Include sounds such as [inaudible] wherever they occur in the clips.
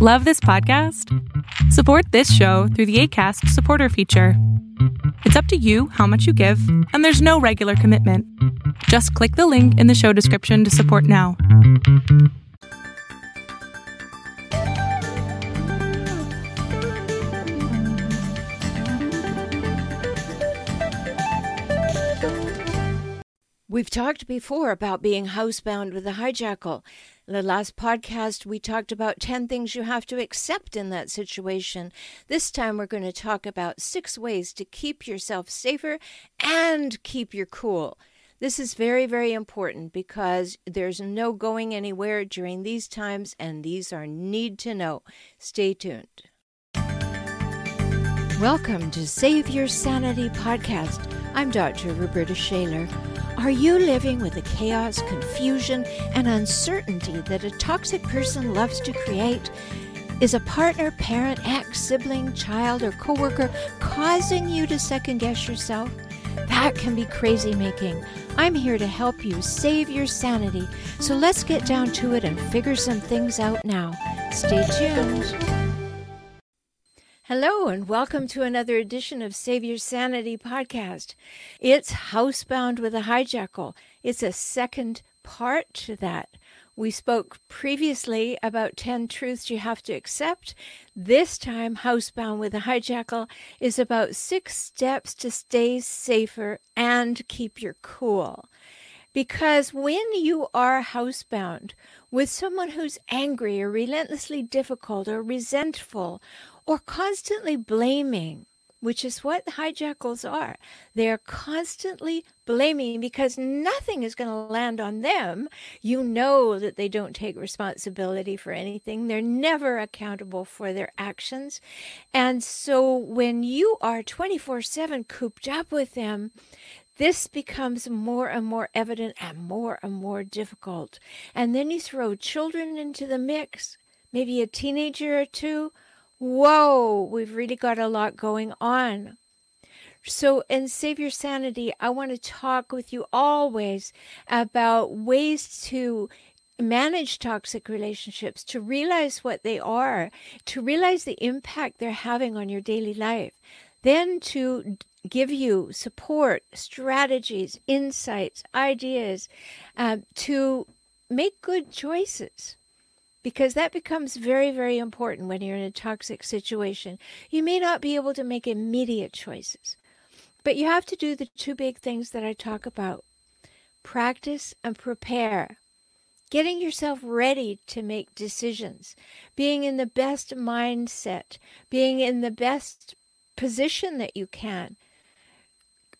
Love this podcast? Support this show through the ACAST supporter feature. It's up to you how much you give, and there's no regular commitment. Just click the link in the show description to support now. We've talked before about being housebound with a hijackal. The last podcast, we talked about 10 things you have to accept in that situation. This time, we're going to talk about six ways to keep yourself safer and keep your cool. This is very, very important because there's no going anywhere during these times, and these are need to know. Stay tuned. Welcome to Save Your Sanity podcast. I'm Dr. Roberta Shaler. Are you living with the chaos, confusion, and uncertainty that a toxic person loves to create? Is a partner, parent, ex, sibling, child, or coworker causing you to second guess yourself? That can be crazy making. I'm here to help you save your sanity. So let's get down to it and figure some things out now. Stay tuned. Hello, and welcome to another edition of Save Your Sanity podcast. It's Housebound with a Hijackal. It's a second part to that. We spoke previously about 10 truths you have to accept. This time, Housebound with a Hijackal is about six steps to stay safer and keep your cool. Because when you are housebound with someone who's angry or relentlessly difficult or resentful or constantly blaming, which is what hijackals are. They're constantly blaming because nothing is going to land on them. You know that they don't take responsibility for anything, they're never accountable for their actions. And so when you are 24 7 cooped up with them, this becomes more and more evident and more and more difficult. And then you throw children into the mix, maybe a teenager or two whoa, we've really got a lot going on. So, in Save Your Sanity, I want to talk with you always about ways to manage toxic relationships, to realize what they are, to realize the impact they're having on your daily life, then to give you support, strategies, insights, ideas uh, to make good choices because that becomes very, very important when you're in a toxic situation. You may not be able to make immediate choices, but you have to do the two big things that I talk about practice and prepare. Getting yourself ready to make decisions, being in the best mindset, being in the best position that you can,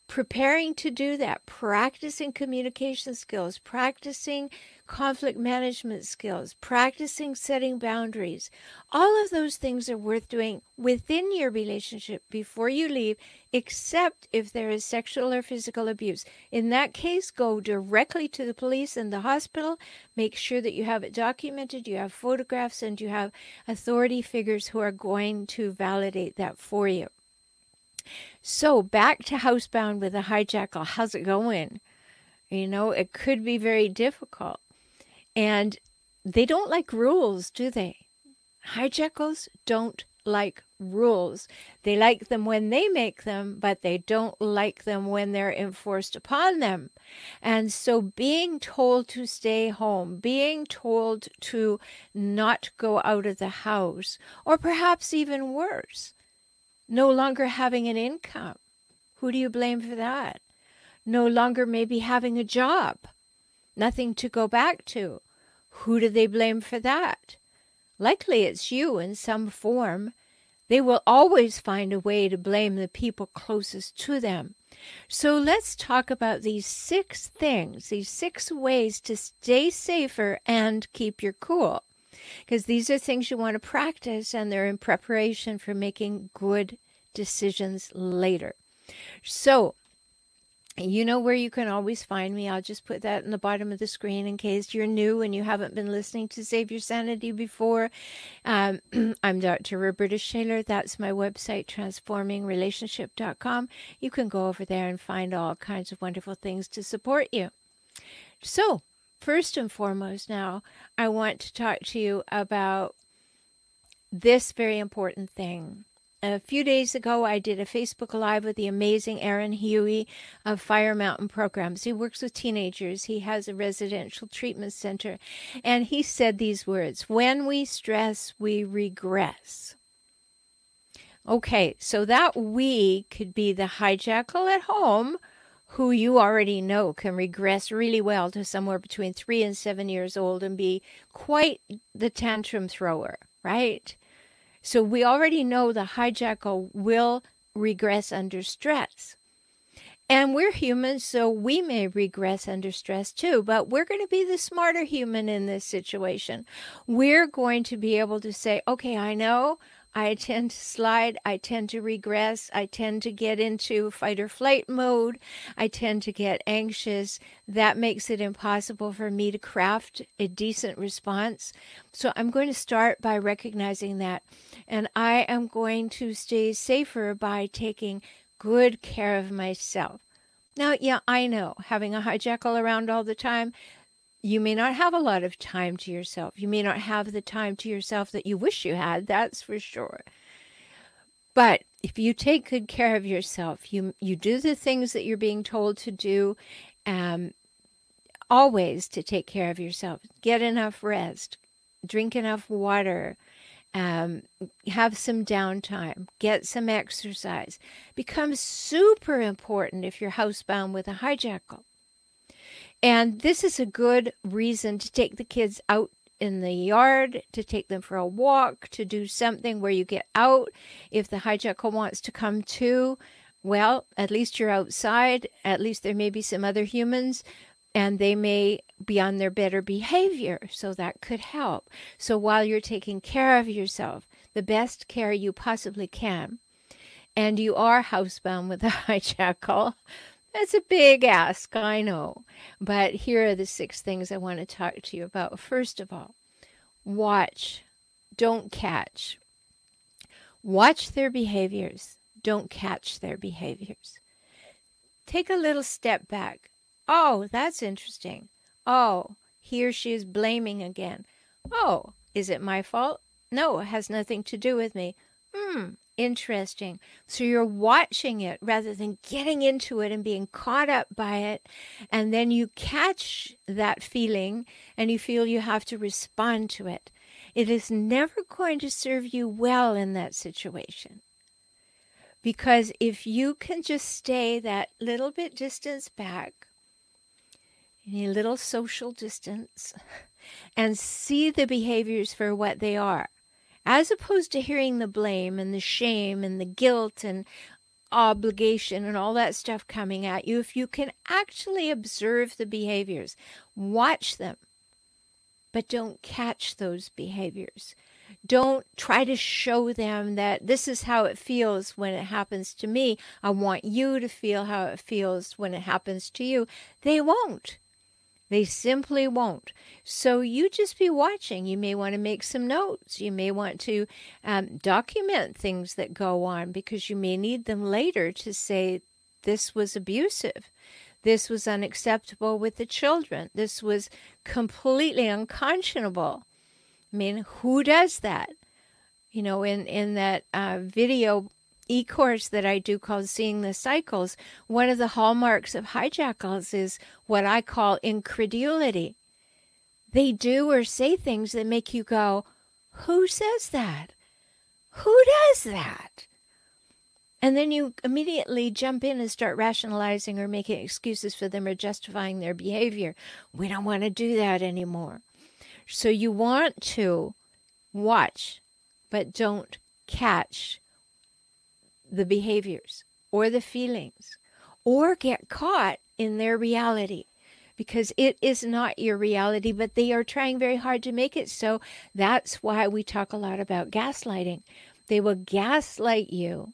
preparing to do that, practicing communication skills, practicing conflict management skills, practicing setting boundaries. All of those things are worth doing within your relationship before you leave, except if there is sexual or physical abuse. In that case, go directly to the police and the hospital. Make sure that you have it documented, you have photographs, and you have authority figures who are going to validate that for you. So back to Housebound with a Hijackal. How's it going? You know, it could be very difficult. And they don't like rules, do they? Hijackals don't like rules. They like them when they make them, but they don't like them when they're enforced upon them. And so being told to stay home, being told to not go out of the house, or perhaps even worse, no longer having an income. Who do you blame for that? No longer maybe having a job, nothing to go back to. Who do they blame for that? Likely it's you in some form. They will always find a way to blame the people closest to them. So let's talk about these six things, these six ways to stay safer and keep your cool because these are things you want to practice and they're in preparation for making good decisions later. So, you know where you can always find me. I'll just put that in the bottom of the screen in case you're new and you haven't been listening to Save Your Sanity before. Um, [clears throat] I'm Dr. Roberta Shaler. That's my website, transformingrelationship.com. You can go over there and find all kinds of wonderful things to support you. So, first and foremost, now, I want to talk to you about this very important thing. A few days ago, I did a Facebook Live with the amazing Aaron Huey of Fire Mountain Programs. He works with teenagers. He has a residential treatment center. And he said these words When we stress, we regress. Okay, so that we could be the hijackal at home who you already know can regress really well to somewhere between three and seven years old and be quite the tantrum thrower, right? So we already know the hijackal will regress under stress. And we're humans, so we may regress under stress too, but we're going to be the smarter human in this situation. We're going to be able to say, okay, I know I tend to slide. I tend to regress. I tend to get into fight or flight mode. I tend to get anxious. That makes it impossible for me to craft a decent response. So I'm going to start by recognizing that. And I am going to stay safer by taking good care of myself. Now, yeah, I know having a hijackal around all the time, you may not have a lot of time to yourself. You may not have the time to yourself that you wish you had, that's for sure. But if you take good care of yourself, you you do the things that you're being told to do, um, always to take care of yourself. Get enough rest, drink enough water, um, have some downtime, get some exercise. Becomes super important if you're housebound with a hijackal. And this is a good reason to take the kids out in the yard, to take them for a walk, to do something where you get out. If the hijackal wants to come too, well, at least you're outside. At least there may be some other humans and they may be on their better behavior. So that could help. So while you're taking care of yourself, the best care you possibly can, and you are housebound with a [laughs] hijackal, that's a big ask, I know. But here are the six things I want to talk to you about. First of all, watch, don't catch. Watch their behaviors, don't catch their behaviors. Take a little step back. Oh, that's interesting. Oh, he or she is blaming again. Oh, is it my fault? No, it has nothing to do with me. Hmm, interesting. So you're watching it rather than getting into it and being caught up by it. And then you catch that feeling and you feel you have to respond to it. It is never going to serve you well in that situation. Because if you can just stay that little bit distance back, a little social distance, [laughs] and see the behaviors for what they are as opposed to hearing the blame and the shame and the guilt and obligation and all that stuff coming at you, if you can actually observe the behaviors, watch them, but don't catch those behaviors. Don't try to show them that this is how it feels when it happens to me. I want you to feel how it feels when it happens to you. They won't. They simply won't. So you just be watching. You may want to make some notes. You may want to um, document things that go on because you may need them later to say, this was abusive. This was unacceptable with the children. This was completely unconscionable. I mean, who does that? You know, in, in that uh, video e course that I do called Seeing the Cycles, one of the hallmarks of hijackals is what I call incredulity. They do or say things that make you go, Who says that? Who does that? And then you immediately jump in and start rationalizing or making excuses for them or justifying their behavior. We don't want to do that anymore. So you want to watch, but don't catch the behaviors or the feelings or get caught in their reality because it is not your reality, but they are trying very hard to make it so. That's why we talk a lot about gaslighting. They will gaslight you.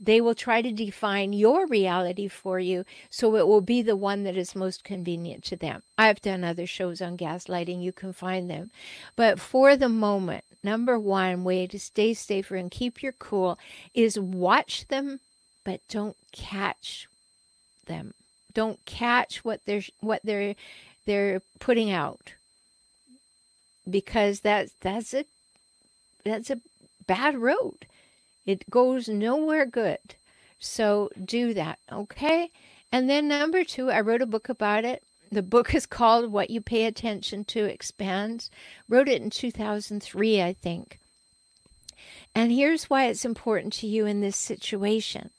They will try to define your reality for you so it will be the one that is most convenient to them. I've done other shows on gaslighting, you can find them. But for the moment, number one way to stay safer and keep your cool is watch them, but don't catch them. Don't catch what they're what they're they're putting out because that's that's a that's a bad road. It goes nowhere good. So do that, okay? And then number two, I wrote a book about it. The book is called What You Pay Attention to Expands. Wrote it in 2003, I think. And here's why it's important to you in this situation.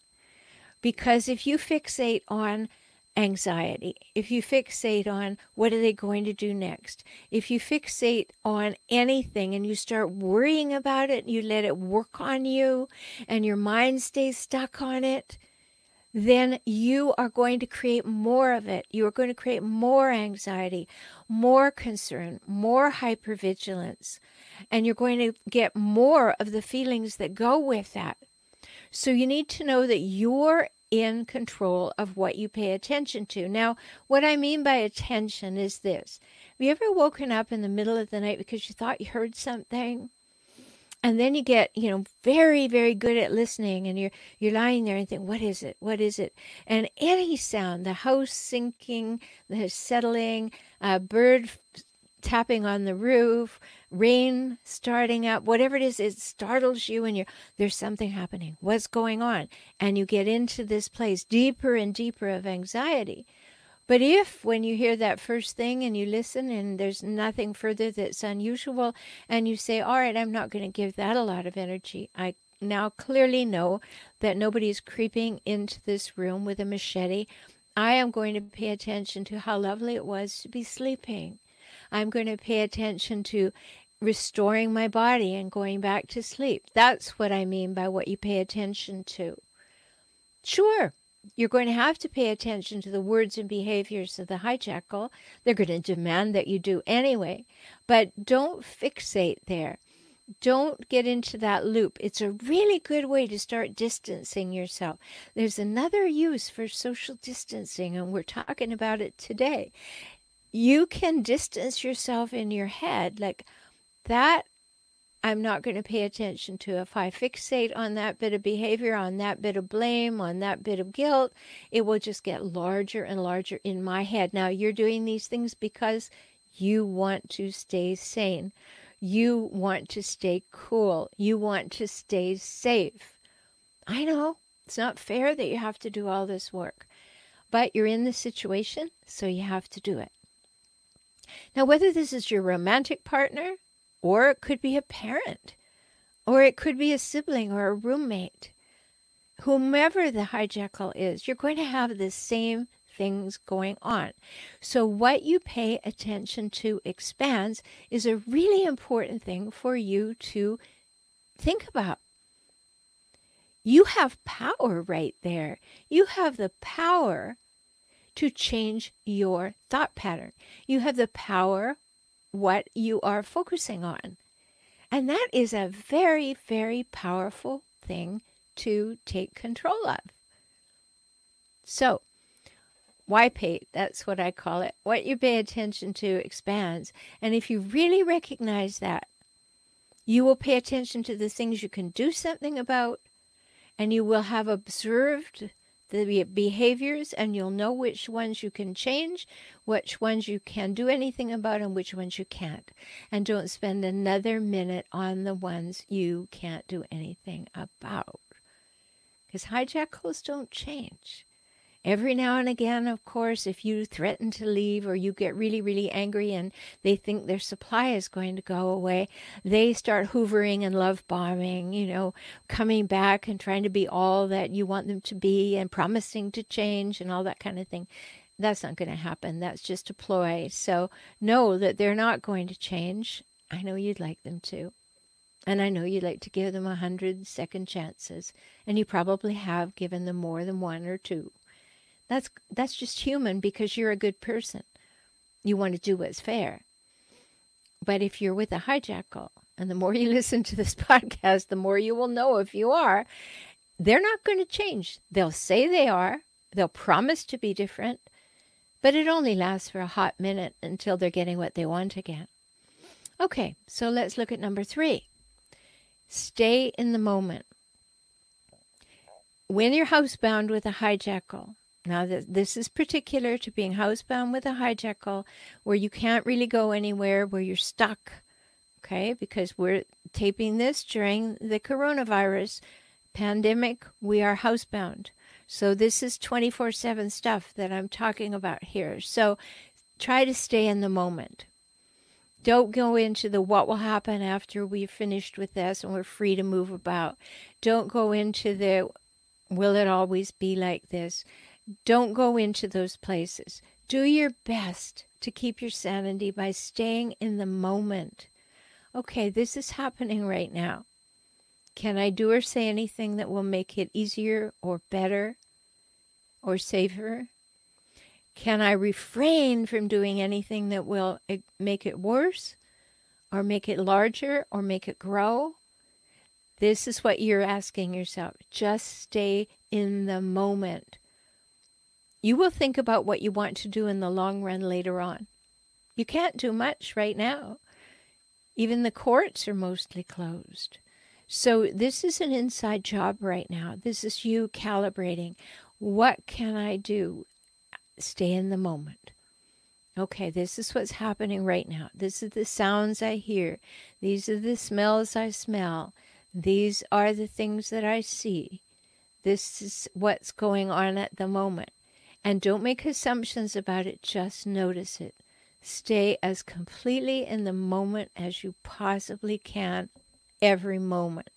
Because if you fixate on anxiety, if you fixate on what are they going to do next, if you fixate on anything and you start worrying about it, you let it work on you, and your mind stays stuck on it, then you are going to create more of it. You are going to create more anxiety, more concern, more hypervigilance, and you're going to get more of the feelings that go with that. So you need to know that you're in control of what you pay attention to. Now, what I mean by attention is this. Have you ever woken up in the middle of the night because you thought you heard something? And then you get, you know, very, very good at listening and you're you're lying there and think, what is it? What is it? And any sound, the house sinking, the settling, a bird tapping on the roof, rain starting up, whatever it is, it startles you and you're there's something happening. What's going on? And you get into this place deeper and deeper of anxiety. But if when you hear that first thing and you listen and there's nothing further that's unusual and you say, All right, I'm not going to give that a lot of energy. I now clearly know that nobody's creeping into this room with a machete. I am going to pay attention to how lovely it was to be sleeping. I'm going to pay attention to restoring my body and going back to sleep. That's what I mean by what you pay attention to. Sure, you're going to have to pay attention to the words and behaviors of the hijackal. They're going to demand that you do anyway, but don't fixate there. Don't get into that loop. It's a really good way to start distancing yourself. There's another use for social distancing, and we're talking about it today you can distance yourself in your head like that I'm not going to pay attention to. If I fixate on that bit of behavior, on that bit of blame, on that bit of guilt, it will just get larger and larger in my head. Now, you're doing these things because you want to stay sane. You want to stay cool. You want to stay safe. I know it's not fair that you have to do all this work, but you're in the situation, so you have to do it. Now, whether this is your romantic partner, or it could be a parent, or it could be a sibling or a roommate, whomever the hijackal is, you're going to have the same things going on. So, what you pay attention to expands is a really important thing for you to think about. You have power right there. You have the power to change your thought pattern. You have the power what you are focusing on. And that is a very, very powerful thing to take control of. So, why pay? That's what I call it. What you pay attention to expands. And if you really recognize that, you will pay attention to the things you can do something about, and you will have observed the behaviors and you'll know which ones you can change, which ones you can do anything about, and which ones you can't. And don't spend another minute on the ones you can't do anything about. Because hijackals don't change. Every now and again, of course, if you threaten to leave or you get really, really angry and they think their supply is going to go away, they start hoovering and love bombing, you know, coming back and trying to be all that you want them to be and promising to change and all that kind of thing. That's not going to happen. That's just a ploy. So know that they're not going to change. I know you'd like them to. And I know you'd like to give them a hundred second chances, and you probably have given them more than one or two. That's that's just human because you're a good person. You want to do what's fair. But if you're with a hijackal, and the more you [laughs] listen to this [laughs] podcast, the more you will know if you are, they're not going to change. They'll say they are, they'll promise to be different, but it only lasts for a hot minute until they're getting what they want again. Okay, so let's look at number three. Stay in the moment. When you're housebound with a hijackal, now, this is particular to being housebound with a hijackal, where you can't really go anywhere, where you're stuck, Okay, because we're taping this during the coronavirus pandemic, we are housebound. So this is 24 7 stuff that I'm talking about here. So try to stay in the moment. Don't go into the what will happen after we've finished with this and we're free to move about. Don't go into the will it always be like this. Don't go into those places. Do your best to keep your sanity by staying in the moment. Okay, this is happening right now. Can I do or say anything that will make it easier or better or safer? Can I refrain from doing anything that will eh, make it worse or make it larger or make it grow? This is what you're asking yourself. Just stay in the moment. You will think about what you want to do in the long run later on. You can't do much right now. Even the courts are mostly closed. So, this is an inside job right now. This is you calibrating. What can I do? Stay in the moment. Okay, this is what's happening right now. This is the sounds I hear. These are the smells I smell. These are the things that I see. This is what's going on at the moment. And don't make assumptions about it, just notice it. Stay as completely in the moment as you possibly can every moment.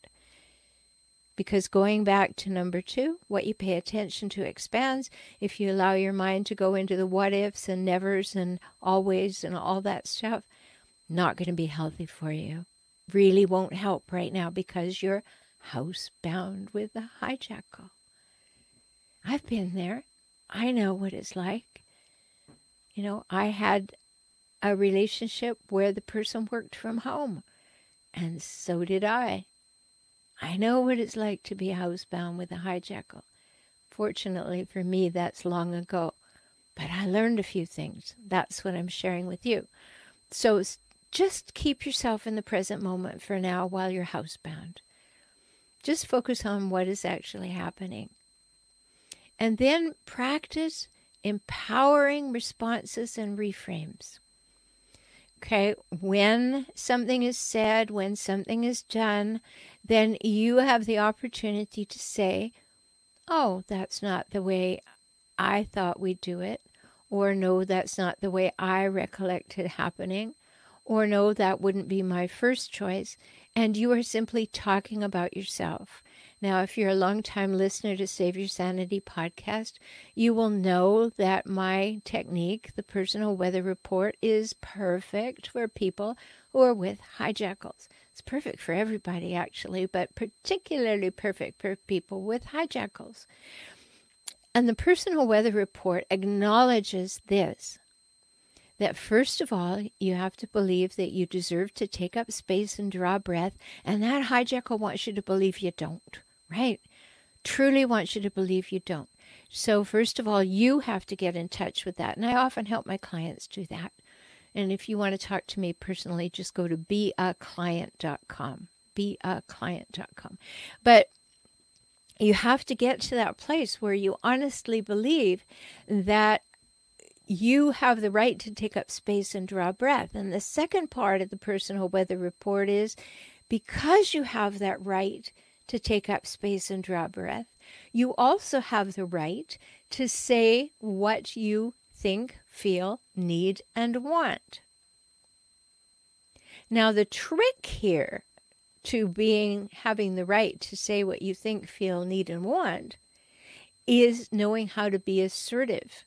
Because going back to number two, what you pay attention to expands. If you allow your mind to go into the what ifs and nevers and always and all that stuff, not going to be healthy for you. Really won't help right now because you're housebound with the hijackal. I've been there. I know what it's like. You know, I had a relationship where the person worked from home, and so did I. I know what it's like to be housebound with a hijackal. Fortunately for me, that's long ago. But I learned a few things. That's what I'm sharing with you. So just keep yourself in the present moment for now while you're housebound. Just focus on what is actually happening. And then practice empowering responses and reframes. Okay, when something is said, when something is done, then you have the opportunity to say, Oh, that's not the way I thought we'd do it. Or, No, that's not the way I recollect it happening. Or, No, that wouldn't be my first choice. And you are simply talking about yourself. Now, if you're a long-time listener to Save Your Sanity podcast, you will know that my technique, the personal weather report, is perfect for people who are with hijackals. It's perfect for everybody, actually, but particularly perfect for people with hijackals. And the personal weather report acknowledges this that first of all, you have to believe that you deserve to take up space and draw breath, and that hijackal wants you to believe you don't right? Truly wants you to believe you don't. So, first of all, you have to get in touch with that. And I often help my clients do that. And if you want to talk to me personally, just go to beaclient.com. Beaclient.com. But you have to get to that place where you honestly believe that you have the right to take up space and draw breath. And the second part of the personal weather report is because you have that right to take up space and draw breath. You also have the right to say what you think, feel, need, and want. Now, the trick here to being having the right to say what you think, feel, need, and want is knowing how to be assertive.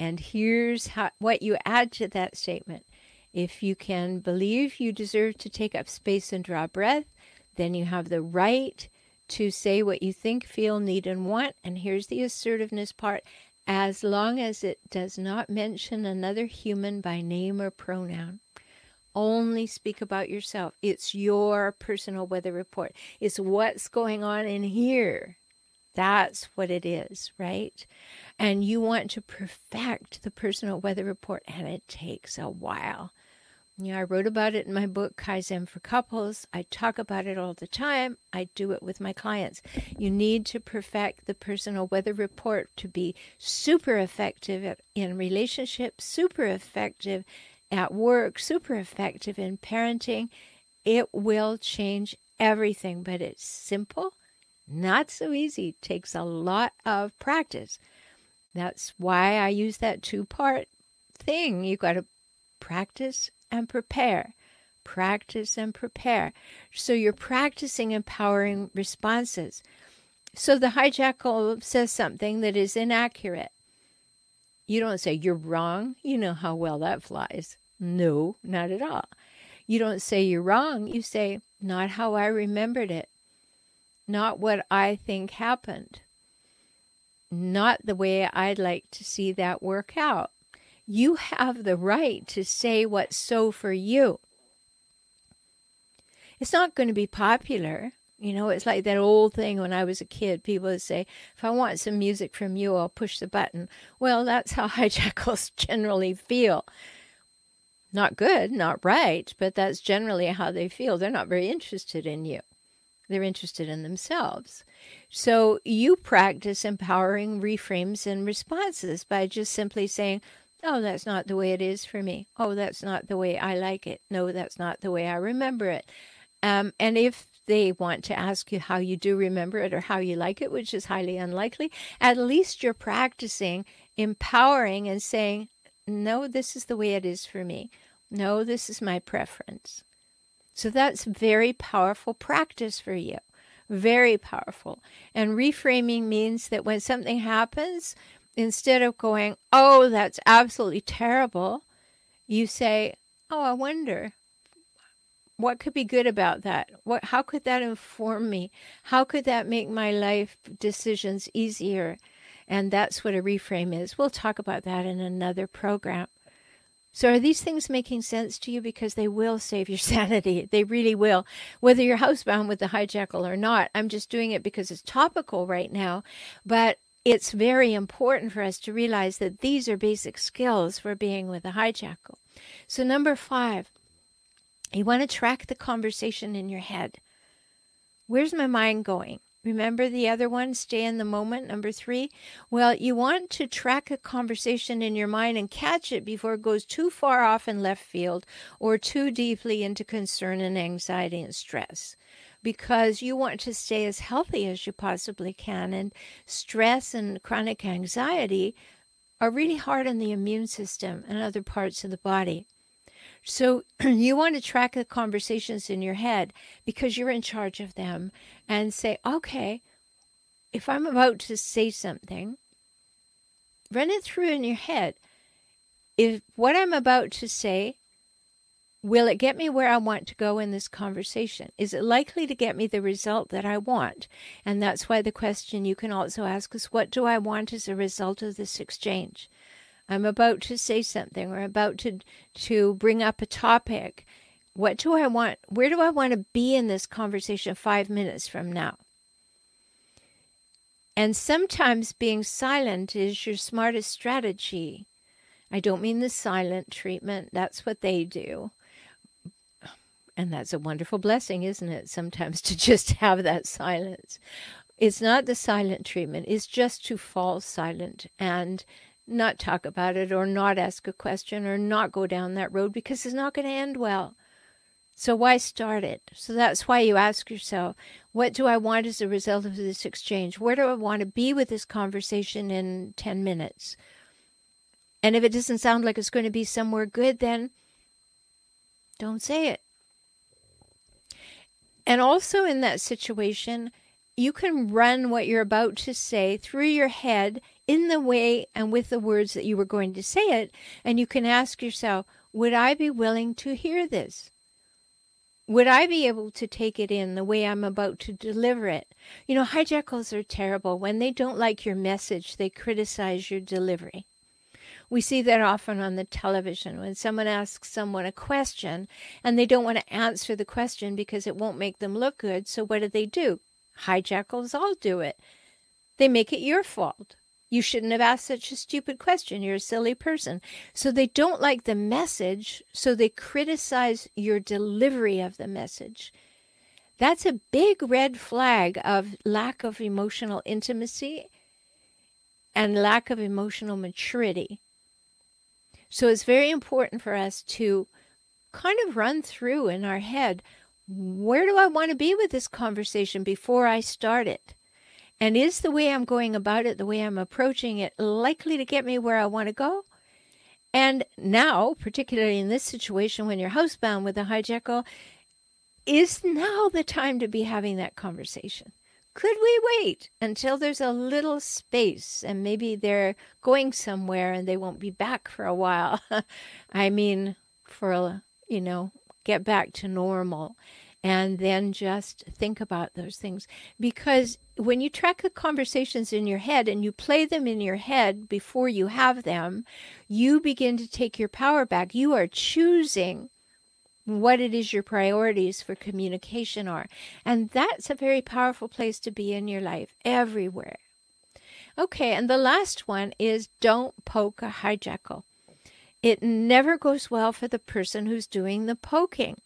And here's how, what you add to that statement. If you can believe you deserve to take up space and draw breath, then you have the right to say what you think, feel, need, and want. And here's the assertiveness part as long as it does not mention another human by name or pronoun. Only speak about yourself. It's your personal weather report. It's what's going on in here. That's what it is, right? And you want to perfect the personal weather report, and it takes a while. Yeah, I wrote about it in my book, Kaizen for Couples. I talk about it all the time. I do it with my clients. You need to perfect the personal weather report to be super effective in relationships, super effective at work, super effective in parenting. It will change everything, but it's simple, not so easy. takes a lot of practice. That's why I use that two part thing. You've got to practice and prepare. Practice and prepare. So you're practicing empowering responses. So the hijackal says something that is inaccurate. You don't say, You're wrong. You know how well that flies. No, not at all. You don't say you're wrong. You say, Not how I remembered it. Not what I think happened. Not the way I'd like to see that work out. You have the right to say what's so for you. It's not going to be popular. You know, it's like that old thing when I was a kid. People would say, if I want some music from you, I'll push the button. Well, that's how [laughs] hijackals generally feel. Not good, not right, but that's generally how they feel. They're not very interested in you, they're interested in themselves. So you practice empowering reframes and responses by just simply saying, Oh, that's not the way it is for me. Oh, that's not the way I like it. No, that's not the way I remember it. Um, and if they want to ask you how you do remember it or how you like it, which is highly unlikely, at least you're practicing empowering and saying, no, this is the way it is for me. No, this is my preference. So that's very powerful practice for you. Very powerful. And reframing means that when something happens, instead of going, oh, that's absolutely terrible, you say, oh, I wonder what could be good about that? What how could that inform me? How could that make my life decisions easier? And that's what a reframe is. We'll talk about that in another program. So, are these things making sense to you? Because they will save your [laughs] sanity. They really will. Whether you're housebound with the hijackal or not, I'm just doing it because it's topical right now. But it's very important for us to realize that these are basic skills for being with a hijackal. So, number five, you want to track the conversation in your head. Where's my mind going? Remember the other one, stay in the moment, number three? Well, you want to track a conversation in your mind and catch it before it goes too far off in left field or too deeply into concern and anxiety and stress. Because you want to stay as healthy as you possibly can. And stress and chronic anxiety are really hard on the immune system and other parts of the body. So [clears throat] you want to track the conversations in your head because you're in charge of them and say, okay, if I'm about to say something, run it through in your head. If what I'm about to say, will it get me where I want to go in this conversation? Is it likely to get me the result that I want? And that's why the question you can also ask is, what do I want as a result of this exchange? I'm about to say something or about to to bring up a topic. What do I want? Where do I want to be in this conversation 5 minutes from now? And sometimes being silent is your smartest strategy. I don't mean the silent treatment, that's what they do. And that's a wonderful blessing, isn't it? Sometimes to just [laughs] have that silence. It's not the silent treatment, it's just to fall silent and not talk about it or not ask a question or not go down that road because it's not going to end well. So why start it? So that's why you ask yourself, what do I want as a result of this exchange? Where do I want to be with this conversation in 10 minutes? And if it doesn't sound like it's going to be somewhere good, then don't say it. And also in that situation, you can run what you're about to say through your head in the way and with the words that you were going to say it. And you can ask yourself, would I be willing to hear this? Would I be able to take it in the way I'm about to deliver it? You know, hijackals are terrible. When they don't like your message, they criticize your delivery. We see that often on the television when someone asks someone a question and they don't want to answer the question because it won't make them look good. So what do they do? Hijackals all do it. They make it your fault. You shouldn't have asked such a stupid question. You're a silly person. So they don't like the message, so they criticize your delivery of the message. That's a big red flag of lack of emotional intimacy and lack of emotional maturity. So it's very important for us to kind of run through in our head where do I want to be with this conversation before I start it? And is the way I'm going about it, the way I'm approaching it, likely to get me where I want to go? And now, particularly in this situation when you're housebound with a hijackal, is now the time to be having that conversation? Could we wait until there's a little space and maybe they're going somewhere and they won't be back for a while? [laughs] I mean, for, you know, get back to normal and then just think about those things. Because when you track the conversations in your head and you play them in your head before you have them, you begin to take your power back. You are choosing what it is your priorities for communication are. And that's a very powerful place to be in your life, everywhere. Okay, and the last one is don't poke a hijackal. It never goes well for the person who's doing the poking.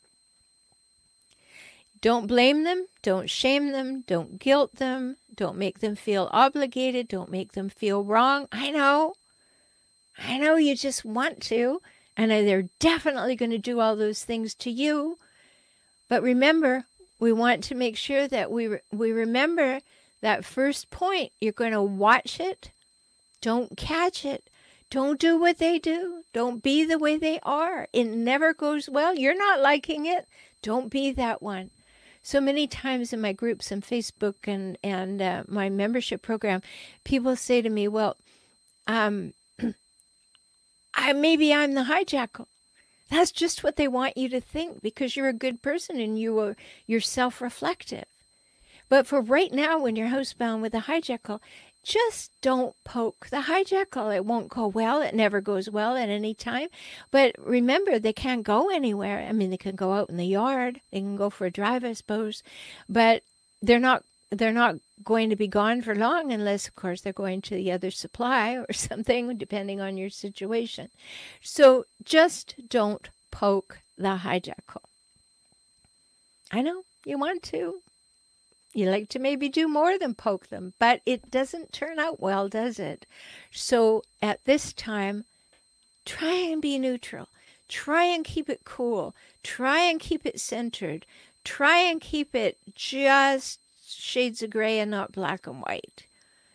Don't blame them, don't shame them, don't guilt them, don't make them feel obligated, don't make them feel wrong. I know. I know you just want to, and they're definitely going to do all those things to you. But remember, we want to make sure that we we remember that first point. You're going to watch it. Don't catch it. Don't do what they do. Don't be the way they are. It never goes well. You're not liking it. Don't be that one. So many times in my groups and Facebook and and uh, my membership program, people say to me, "Well, um, I maybe I'm the hijackal. That's just what they want you to think because you're a good person and you are you're self-reflective. But for right now, when you're housebound with a hijackal, just don't poke the hijackal. It won't go well. It never goes well at any time. But remember, they can't go anywhere. I mean, they can go out in the yard. They can go for a drive, I suppose, but they're not they're not going to be gone for long unless, of course, they're going to the other supply or [laughs] something, depending on your situation. So just don't poke the hijackal. I know you want to. You like to maybe do more than poke them, but it doesn't turn out well, does it? So at this time, try and be neutral. Try and keep it cool. Try and keep it centered. Try and keep it just shades of gray and not black and white.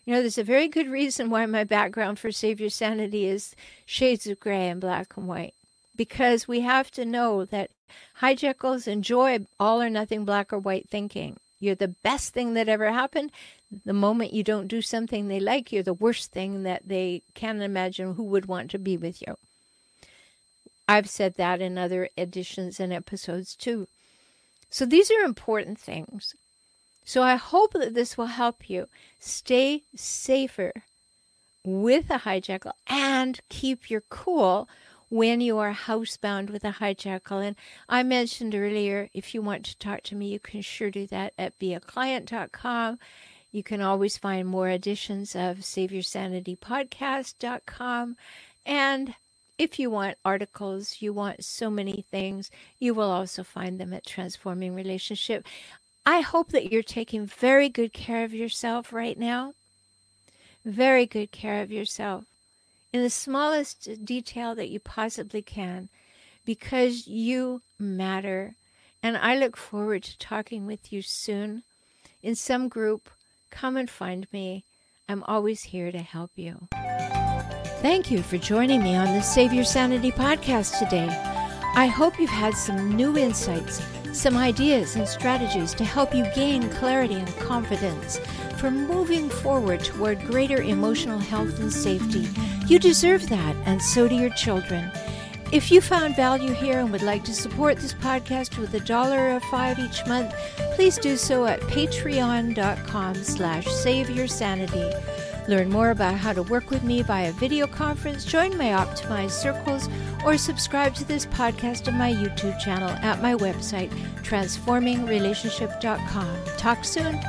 You know, there's a very good reason why my background for Save Your Sanity is shades of gray and black and white. Because we have to know that hijackals enjoy all or nothing black or white thinking. You're the best thing that ever happened. The moment you don't do something they like, you're the worst thing that they can imagine who would want to be with you. I've said that in other editions and episodes too. So these are important things. So I hope that this will help you stay safer with a hijackal and keep your cool when you are housebound with a hijackal. And I mentioned earlier, if you want to talk to me, you can sure do that at beaclient.com. You can always find more editions of SaveYourSanityPodcast.com. And if you want articles, you want so many things, you will also find them at Transforming Relationship. I hope that you're taking very good care of yourself right now. Very good care of yourself in the smallest detail that you possibly can because you matter. And I look forward to talking with you soon in some group. Come and find me. I'm always here to help you. Thank you for joining me on the Save Your Sanity podcast today. I hope you've had some new insights some ideas and strategies to help you gain clarity and confidence for moving forward toward greater emotional health and safety. You deserve that, and so do your children. If you found value here and would like to support this podcast with a dollar or five each month, please do so at patreon.com slash save your sanity. Learn more about how to work with me via video conference, join my optimized circles, or subscribe to this podcast on my YouTube channel at my website, transformingrelationship.com. Talk soon.